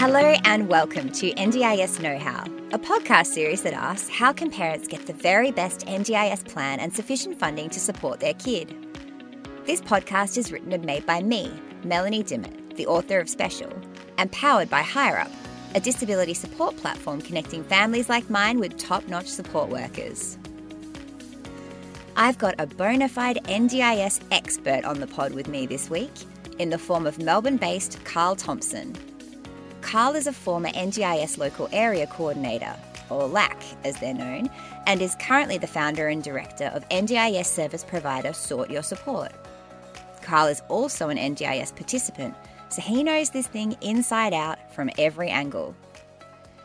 Hello and welcome to NDIS Know How, a podcast series that asks how can parents get the very best NDIS plan and sufficient funding to support their kid. This podcast is written and made by me, Melanie Dimmitt, the author of Special, and powered by HireUp, a disability support platform connecting families like mine with top notch support workers. I've got a bona fide NDIS expert on the pod with me this week in the form of Melbourne based Carl Thompson. Carl is a former NDIS Local Area Coordinator, or LAC as they're known, and is currently the founder and director of NDIS service provider Sort Your Support. Carl is also an NDIS participant, so he knows this thing inside out from every angle.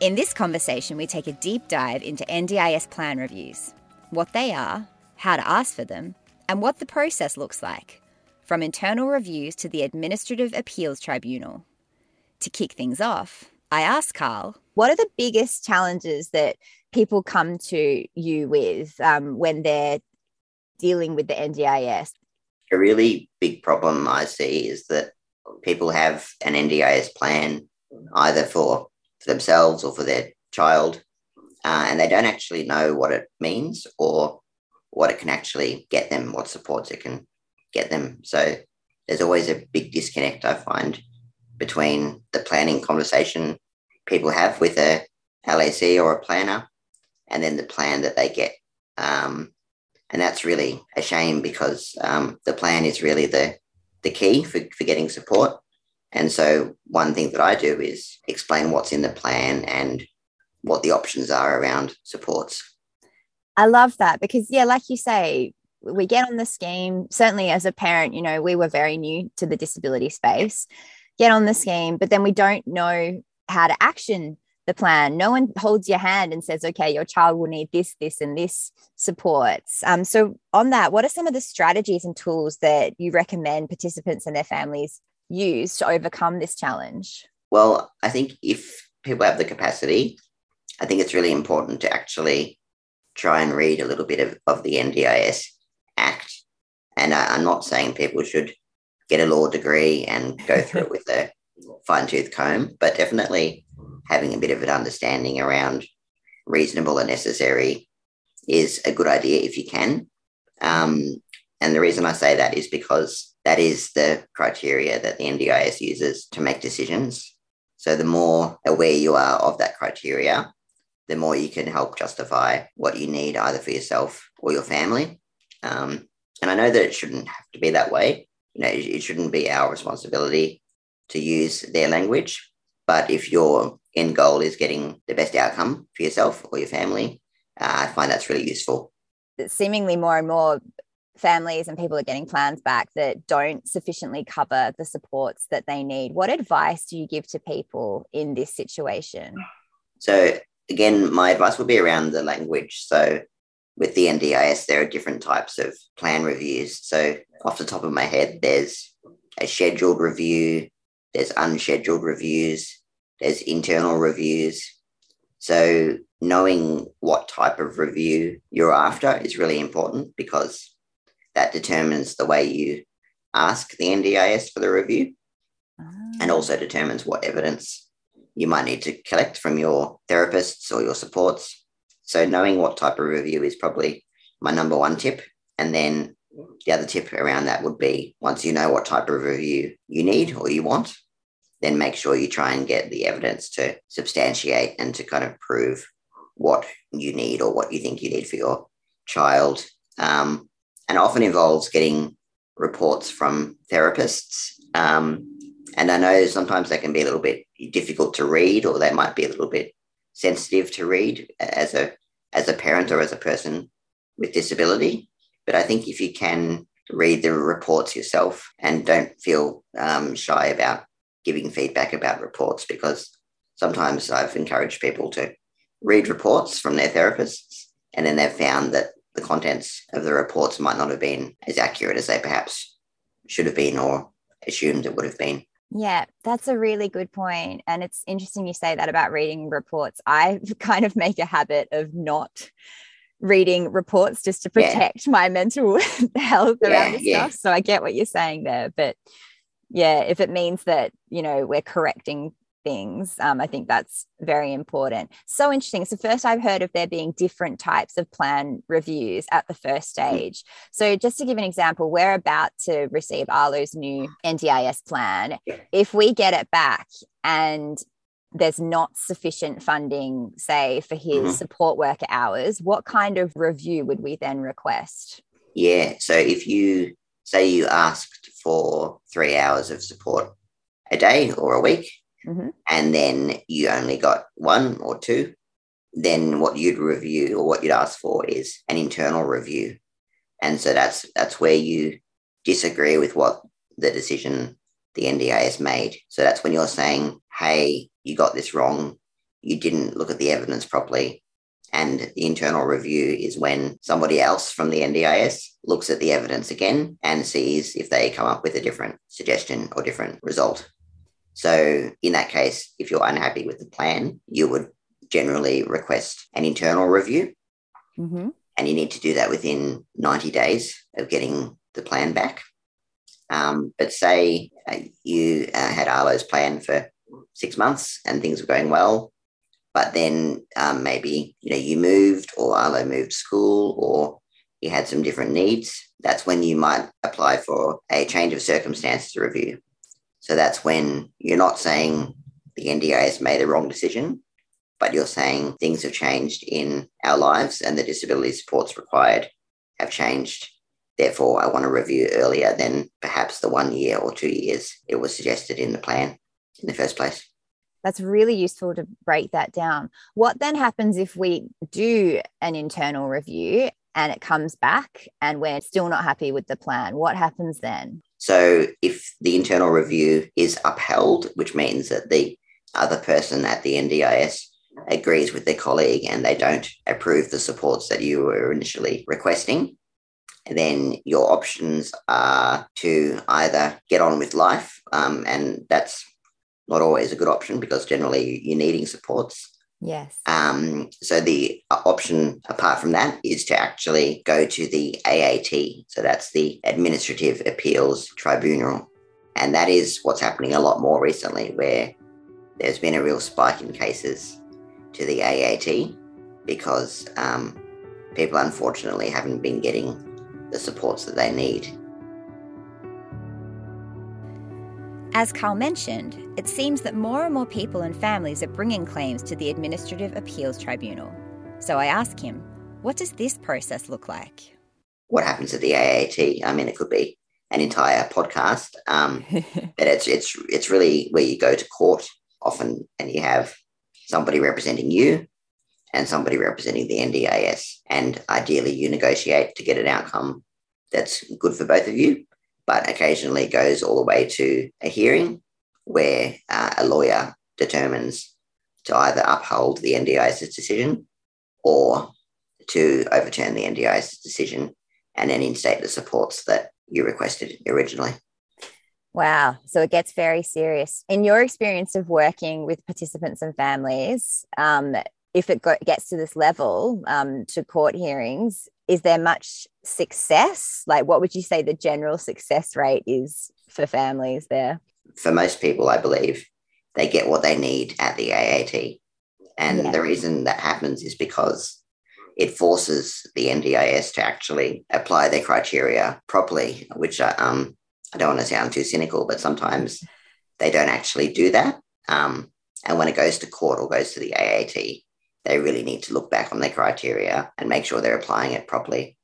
In this conversation, we take a deep dive into NDIS plan reviews, what they are, how to ask for them, and what the process looks like, from internal reviews to the Administrative Appeals Tribunal. To kick things off, I asked Carl, what are the biggest challenges that people come to you with um, when they're dealing with the NDIS? A really big problem I see is that people have an NDIS plan either for, for themselves or for their child, uh, and they don't actually know what it means or what it can actually get them, what supports it can get them. So there's always a big disconnect, I find, between the planning conversation people have with a LAC or a planner and then the plan that they get. Um, and that's really a shame because um, the plan is really the, the key for, for getting support. And so, one thing that I do is explain what's in the plan and what the options are around supports. I love that because, yeah, like you say, we get on the scheme. Certainly, as a parent, you know, we were very new to the disability space get on the scheme, but then we don't know how to action the plan. No one holds your hand and says, okay, your child will need this, this, and this supports. Um, so, on that, what are some of the strategies and tools that you recommend participants and their families use to overcome this challenge? Well, I think if people have the capacity, I think it's really important to actually try and read a little bit of, of the NDIS Act. And I, I'm not saying people should get a law degree and go through it with a fine tooth comb, but definitely having a bit of an understanding around reasonable and necessary is a good idea if you can. Um, and the reason I say that is because that is the criteria that the NDIS uses to make decisions. So the more aware you are of that criteria, the more you can help justify what you need either for yourself or your family. Um, and I know that it shouldn't have to be that way you know, it, shouldn't be our responsibility to use their language. But if your end goal is getting the best outcome for yourself or your family, uh, I find that's really useful. Seemingly more and more families and people are getting plans back that don't sufficiently cover the supports that they need. What advice do you give to people in this situation? So, again, my advice will be around the language. So, with the NDIS, there are different types of plan reviews. So, off the top of my head, there's a scheduled review, there's unscheduled reviews, there's internal reviews. So, knowing what type of review you're after is really important because that determines the way you ask the NDIS for the review and ah. also determines what evidence you might need to collect from your therapists or your supports so knowing what type of review is probably my number one tip. And then the other tip around that would be once you know what type of review you need or you want, then make sure you try and get the evidence to substantiate and to kind of prove what you need or what you think you need for your child. Um, and often involves getting reports from therapists. Um, and I know sometimes they can be a little bit difficult to read or they might be a little bit sensitive to read as a as a parent or as a person with disability. But I think if you can read the reports yourself and don't feel um, shy about giving feedback about reports, because sometimes I've encouraged people to read reports from their therapists, and then they've found that the contents of the reports might not have been as accurate as they perhaps should have been or assumed it would have been. Yeah, that's a really good point. And it's interesting you say that about reading reports. I kind of make a habit of not reading reports just to protect yeah. my mental health around yeah, this yeah. stuff. So I get what you're saying there. But yeah, if it means that, you know, we're correcting things. Um, I think that's very important. So interesting. So, first, I've heard of there being different types of plan reviews at the first mm-hmm. stage. So, just to give an example, we're about to receive Arlo's new NDIS plan. If we get it back and there's not sufficient funding, say, for his mm-hmm. support worker hours, what kind of review would we then request? Yeah. So if you say you asked for three hours of support a day or a week, mm-hmm. and then you only got one or two, then what you'd review or what you'd ask for is an internal review. And so that's that's where you disagree with what the decision the NDIS made. So that's when you're saying, hey, you got this wrong, you didn't look at the evidence properly. And the internal review is when somebody else from the NDIS looks at the evidence again and sees if they come up with a different suggestion or different result. So, in that case, if you're unhappy with the plan, you would generally request an internal review. Mm-hmm. And you need to do that within 90 days of getting the plan back. Um, but say uh, you uh, had Arlo's plan for six months and things were going well. But then um, maybe you know you moved or Arlo moved school or you had some different needs. That's when you might apply for a change of circumstances review. So that's when you're not saying the NDIS made the wrong decision, but you're saying things have changed in our lives and the disability supports required have changed. Therefore, I want to review earlier than perhaps the one year or two years it was suggested in the plan in the first place. That's really useful to break that down. What then happens if we do an internal review and it comes back and we're still not happy with the plan? What happens then? So, if the internal review is upheld, which means that the other person at the NDIS agrees with their colleague and they don't approve the supports that you were initially requesting, then your options are to either get on with life, um, and that's not always a good option because generally you're needing supports. Yes. Um, so the option apart from that is to actually go to the AAT. So that's the Administrative Appeals Tribunal. And that is what's happening a lot more recently, where there's been a real spike in cases to the AAT because um, people unfortunately haven't been getting the supports that they need. As Carl mentioned, it seems that more and more people and families are bringing claims to the Administrative Appeals Tribunal. So I ask him, what does this process look like? What happens at the AAT? I mean, it could be an entire podcast, um, but it's it's it's really where you go to court often, and you have somebody representing you and somebody representing the NDIS, and ideally you negotiate to get an outcome that's good for both of you but occasionally goes all the way to a hearing where uh, a lawyer determines to either uphold the NDIS's decision or to overturn the NDIS's decision and then instate the supports that you requested originally. Wow. So it gets very serious. In your experience of working with participants and families, um, if it go- gets to this level um, to court hearings, is there much success? Like, what would you say the general success rate is for families there? For most people, I believe they get what they need at the AAT. And yeah. the reason that happens is because it forces the NDIS to actually apply their criteria properly, which I, um, I don't want to sound too cynical, but sometimes they don't actually do that. Um, and when it goes to court or goes to the AAT, they really need to look back on their criteria and make sure they're applying it properly.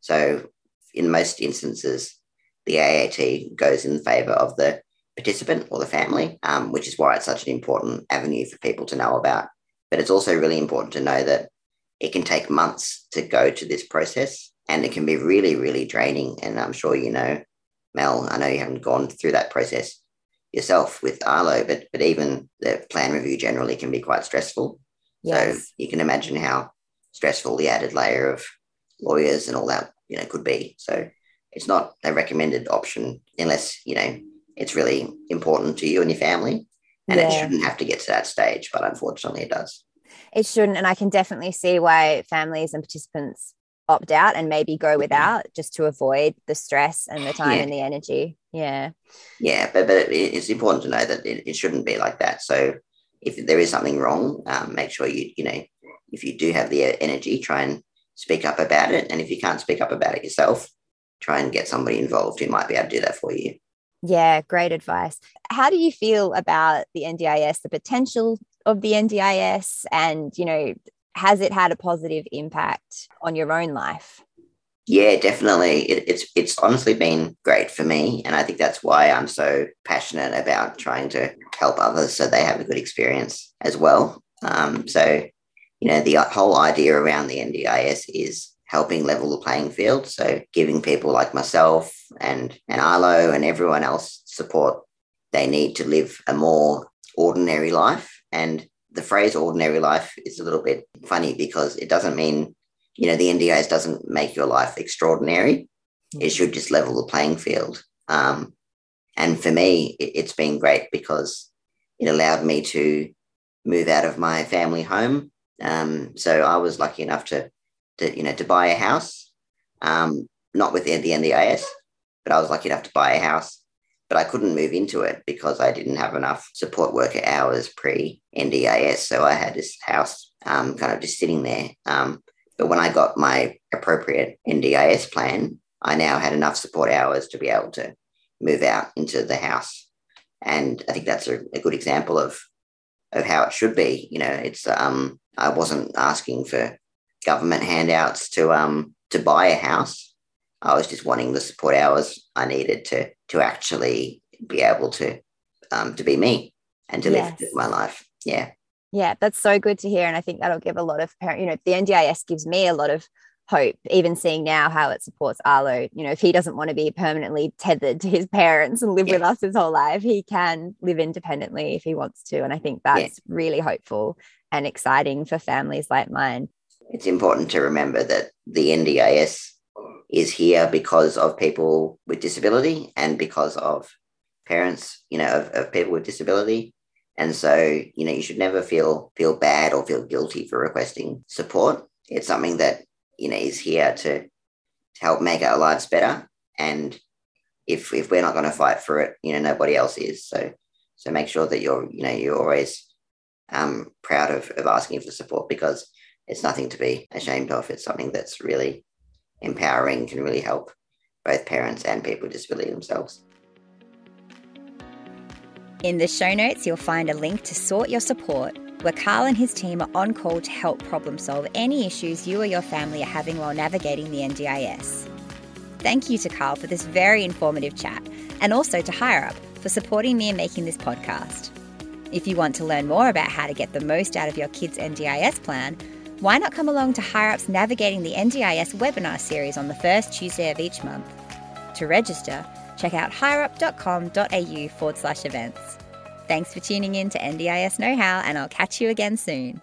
So, in most instances, the AAT goes in favor of the participant or the family, um, which is why it's such an important avenue for people to know about. But it's also really important to know that it can take months to go to this process and it can be really, really draining. And I'm sure you know, Mel, I know you haven't gone through that process yourself with Arlo, but, but even the plan review generally can be quite stressful. Yes. So you can imagine how stressful the added layer of lawyers and all that, you know, could be. So it's not a recommended option unless, you know, it's really important to you and your family. And yeah. it shouldn't have to get to that stage, but unfortunately it does. It shouldn't. And I can definitely see why families and participants opt out and maybe go mm-hmm. without just to avoid the stress and the time Yeah. and the energy. Yeah. Yeah, but, but it, it's important to know that it, it shouldn't be like that. So if there is something wrong, um, make sure you, you know, if you do have the uh, energy, try and speak up about it. And if you can't speak up about it yourself, try and get somebody involved who might be able to do that for you. Yeah, great advice. How do you feel about the NDIS, the potential of the NDIS, and you know, has it had a positive impact on your own life? Yeah, definitely. It, it's it's honestly been great for me, and I think that's why I'm so passionate about trying to help others so they have a good experience as well. Um, so, you know, the whole idea around the NDIS is helping level the playing field. So, giving people like myself and and Arlo and everyone else support they need to live a more ordinary life. And the phrase "ordinary life" is a little bit funny because it doesn't mean you know, the NDIS doesn't make your life extraordinary. It should just level the playing field. Um, and for me, it, it's been great because it allowed me to move out of my family home. Um, so I was lucky enough to, to, you know, to buy a house, um, not with the, the NDIS, but I was lucky enough to buy a house. But I couldn't move into it because I didn't have enough support worker hours pre NDIS. So I had this house um, kind of just sitting there. Um, but when I got my appropriate NDIS plan, I now had enough support hours to be able to move out into the house. And I think that's a, a good example of of how it should be. You know, it's um I wasn't asking for government handouts to um to buy a house. I was just wanting the support hours I needed to to actually be able to um to be me and to Yes. live my life. Yeah. Yeah, that's so good to hear. And I think that'll give a lot of parent, you know, the NDIS gives me a lot of hope, even seeing now how it supports Arlo. You know, if he doesn't want to be permanently tethered to his parents and live with us his whole life, he can live independently if he wants to. And I think Yeah. that's really hopeful and exciting for families like mine. it's important to remember that the NDIS is here because of people with disability and because of parents, you know, of, of people with disability. And so, you know, you should never feel feel bad or feel guilty for requesting support. It's something that, you know, is here to, to help make our lives better. And if if we're not going to fight for it, you know, nobody else is. So so make sure that you're, you know, you're always um, proud of, of asking for support because it's nothing to be ashamed of. It's something that's really empowering, can really help both parents and people with disability themselves. In the show notes, you'll find a link to Sort Your Support, where Carl and his team are on call to help problem solve any issues you or your family are having while navigating the NDIS. Thank you to Carl for this very informative chat, and also to HireUp for supporting me in making this podcast. If you want to learn more about how to get the most out of your kids' NDIS plan, why not come along to HireUp's Navigating the NDIS webinar series on the first Tuesday of each month? To register, check out hireup.com.au forward slash events. Thanks for tuning in to NDIS Know How, and I'll catch you again soon.